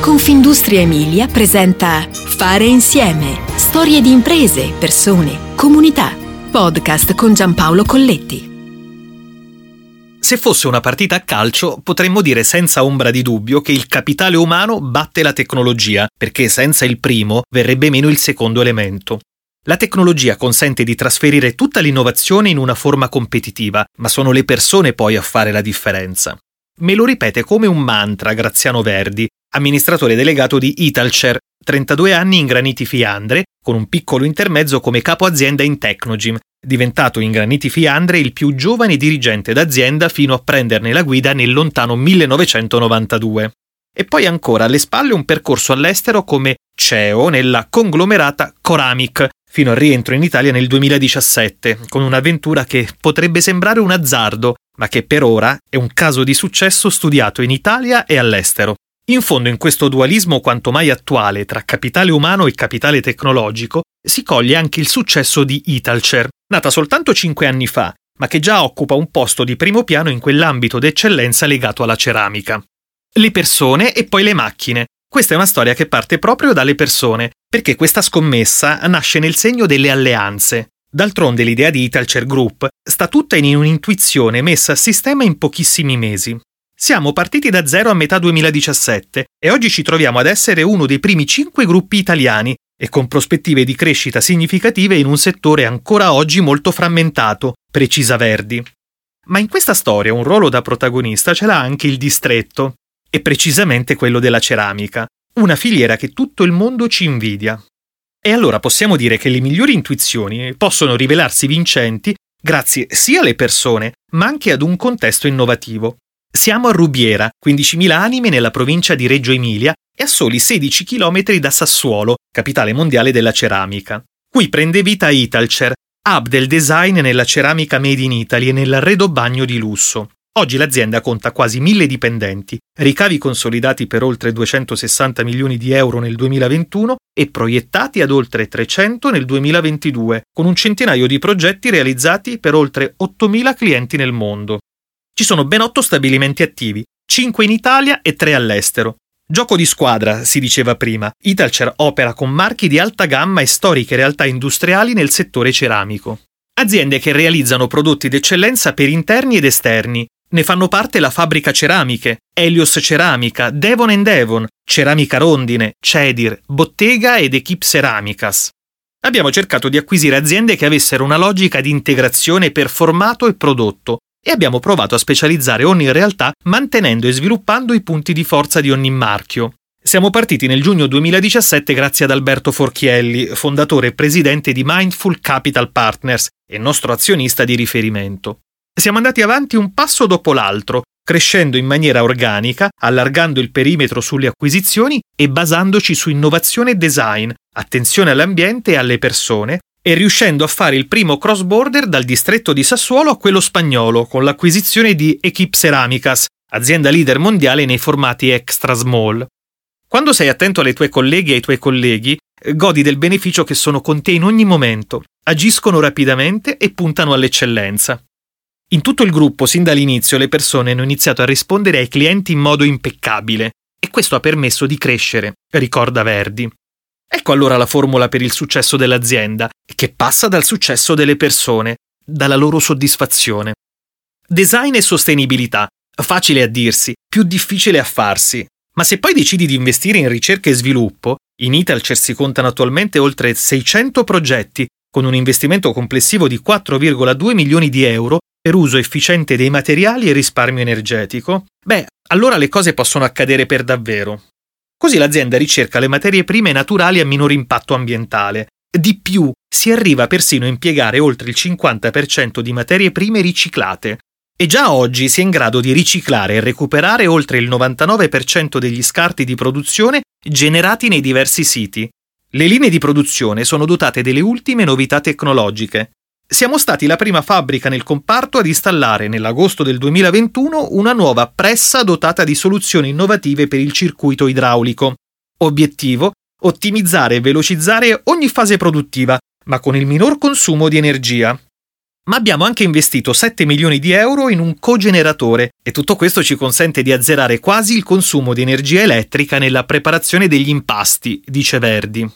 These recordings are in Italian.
Confindustria Emilia presenta Fare insieme. Storie di imprese, persone, comunità. Podcast con Giampaolo Colletti. Se fosse una partita a calcio, potremmo dire senza ombra di dubbio che il capitale umano batte la tecnologia, perché senza il primo verrebbe meno il secondo elemento. La tecnologia consente di trasferire tutta l'innovazione in una forma competitiva, ma sono le persone poi a fare la differenza. Me lo ripete come un mantra Graziano Verdi, amministratore delegato di Italcer, 32 anni in Graniti Fiandre, con un piccolo intermezzo come capo azienda in Tecnogym, diventato in Graniti Fiandre il più giovane dirigente d'azienda fino a prenderne la guida nel lontano 1992. E poi ancora alle spalle un percorso all'estero come CEO nella conglomerata Coramic, fino al rientro in Italia nel 2017, con un'avventura che potrebbe sembrare un azzardo, ma che per ora è un caso di successo studiato in Italia e all'estero. In fondo in questo dualismo quanto mai attuale tra capitale umano e capitale tecnologico si coglie anche il successo di Italcer, nata soltanto cinque anni fa, ma che già occupa un posto di primo piano in quell'ambito d'eccellenza legato alla ceramica. Le persone e poi le macchine. Questa è una storia che parte proprio dalle persone, perché questa scommessa nasce nel segno delle alleanze. D'altronde l'idea di Italcer Group sta tutta in un'intuizione messa a sistema in pochissimi mesi. Siamo partiti da zero a metà 2017 e oggi ci troviamo ad essere uno dei primi cinque gruppi italiani e con prospettive di crescita significative in un settore ancora oggi molto frammentato, precisa Verdi. Ma in questa storia un ruolo da protagonista ce l'ha anche il distretto, e precisamente quello della ceramica, una filiera che tutto il mondo ci invidia. E allora possiamo dire che le migliori intuizioni possono rivelarsi vincenti grazie sia alle persone, ma anche ad un contesto innovativo. Siamo a Rubiera, 15.000 anime nella provincia di Reggio Emilia e a soli 16 km da Sassuolo, capitale mondiale della ceramica. Qui prende vita Italcer, hub del design nella ceramica made in Italy e nell'arredo bagno di lusso. Oggi l'azienda conta quasi mille dipendenti, ricavi consolidati per oltre 260 milioni di euro nel 2021 e proiettati ad oltre 300 nel 2022, con un centinaio di progetti realizzati per oltre 8.000 clienti nel mondo. Ci sono ben otto stabilimenti attivi, 5 in Italia e 3 all'estero. Gioco di squadra, si diceva prima. Italcer opera con marchi di alta gamma e storiche realtà industriali nel settore ceramico. Aziende che realizzano prodotti d'eccellenza per interni ed esterni. Ne fanno parte la Fabbrica Ceramiche, Helios Ceramica, Devon Devon, Ceramica Rondine, Cedir, Bottega ed Equip Ceramicas. Abbiamo cercato di acquisire aziende che avessero una logica di integrazione per formato e prodotto, e abbiamo provato a specializzare ogni realtà mantenendo e sviluppando i punti di forza di ogni marchio. Siamo partiti nel giugno 2017 grazie ad Alberto Forchielli, fondatore e presidente di Mindful Capital Partners e nostro azionista di riferimento. Siamo andati avanti un passo dopo l'altro, crescendo in maniera organica, allargando il perimetro sulle acquisizioni e basandoci su innovazione e design, attenzione all'ambiente e alle persone, e riuscendo a fare il primo cross border dal distretto di Sassuolo a quello spagnolo con l'acquisizione di Equip Ceramicas, azienda leader mondiale nei formati extra small. Quando sei attento alle tue colleghe e ai tuoi colleghi, godi del beneficio che sono con te in ogni momento, agiscono rapidamente e puntano all'eccellenza. In tutto il gruppo, sin dall'inizio, le persone hanno iniziato a rispondere ai clienti in modo impeccabile e questo ha permesso di crescere, ricorda Verdi. Ecco allora la formula per il successo dell'azienda, che passa dal successo delle persone, dalla loro soddisfazione. Design e sostenibilità, facile a dirsi, più difficile a farsi. Ma se poi decidi di investire in ricerca e sviluppo, in Italcer si contano attualmente oltre 600 progetti, con un investimento complessivo di 4,2 milioni di euro per uso efficiente dei materiali e risparmio energetico, beh, allora le cose possono accadere per davvero. Così l'azienda ricerca le materie prime naturali a minor impatto ambientale. Di più, si arriva persino a impiegare oltre il 50% di materie prime riciclate. E già oggi si è in grado di riciclare e recuperare oltre il 99% degli scarti di produzione generati nei diversi siti. Le linee di produzione sono dotate delle ultime novità tecnologiche. Siamo stati la prima fabbrica nel comparto ad installare nell'agosto del 2021 una nuova pressa dotata di soluzioni innovative per il circuito idraulico. Obiettivo? Ottimizzare e velocizzare ogni fase produttiva, ma con il minor consumo di energia. ma abbiamo anche investito 7 milioni di euro in un cogeneratore e tutto questo ci consente di azzerare quasi il consumo di energia elettrica nella preparazione degli impasti, dice Verdi.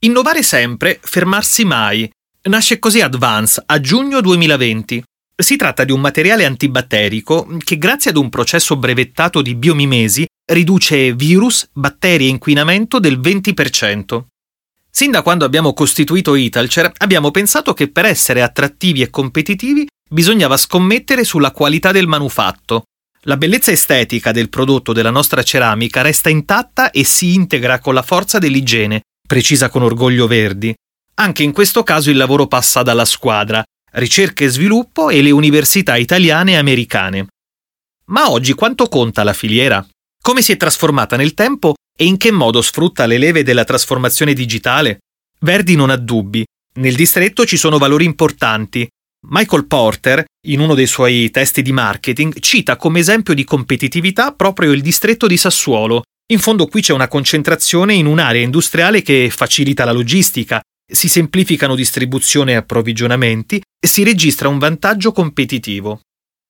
Innovare sempre, fermarsi mai. Nasce così Advance a giugno 2020. Si tratta di un materiale antibatterico che grazie ad un processo brevettato di biomimesi riduce virus, batteri e inquinamento del 20%. Sin da quando abbiamo costituito Italcer abbiamo pensato che per essere attrattivi e competitivi bisognava scommettere sulla qualità del manufatto. La bellezza estetica del prodotto della nostra ceramica resta intatta e si integra con la forza dell'igiene, precisa con orgoglio Verdi. Anche in questo caso il lavoro passa dalla squadra, ricerca e sviluppo e le università italiane e americane. Ma oggi quanto conta la filiera? Come si è trasformata nel tempo e in che modo sfrutta le leve della trasformazione digitale? Verdi non ha dubbi. Nel distretto ci sono valori importanti. Michael Porter, in uno dei suoi testi di marketing, cita come esempio di competitività proprio il distretto di Sassuolo. In fondo qui c'è una concentrazione in un'area industriale che facilita la logistica, si semplificano distribuzione e approvvigionamenti e si registra un vantaggio competitivo.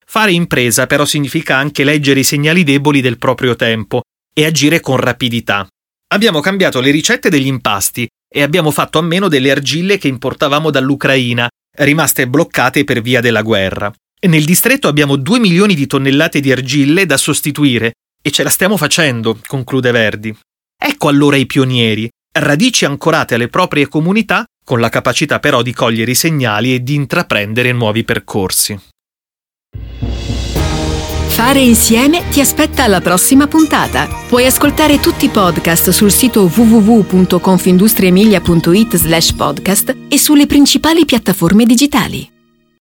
Fare impresa però significa anche leggere i segnali deboli del proprio tempo e agire con rapidità. Abbiamo cambiato le ricette degli impasti e abbiamo fatto a meno delle argille che importavamo dall'Ucraina, rimaste bloccate per via della guerra. Nel distretto abbiamo 2 milioni di tonnellate di argille da sostituire e ce la stiamo facendo, conclude Verdi. Ecco allora i pionieri, radici ancorate alle proprie comunità, con la capacità però di cogliere i segnali e di intraprendere nuovi percorsi. Fare insieme ti aspetta alla prossima puntata. Puoi ascoltare tutti i podcast sul sito www.confindustriemilia.it slash podcast e sulle principali piattaforme digitali.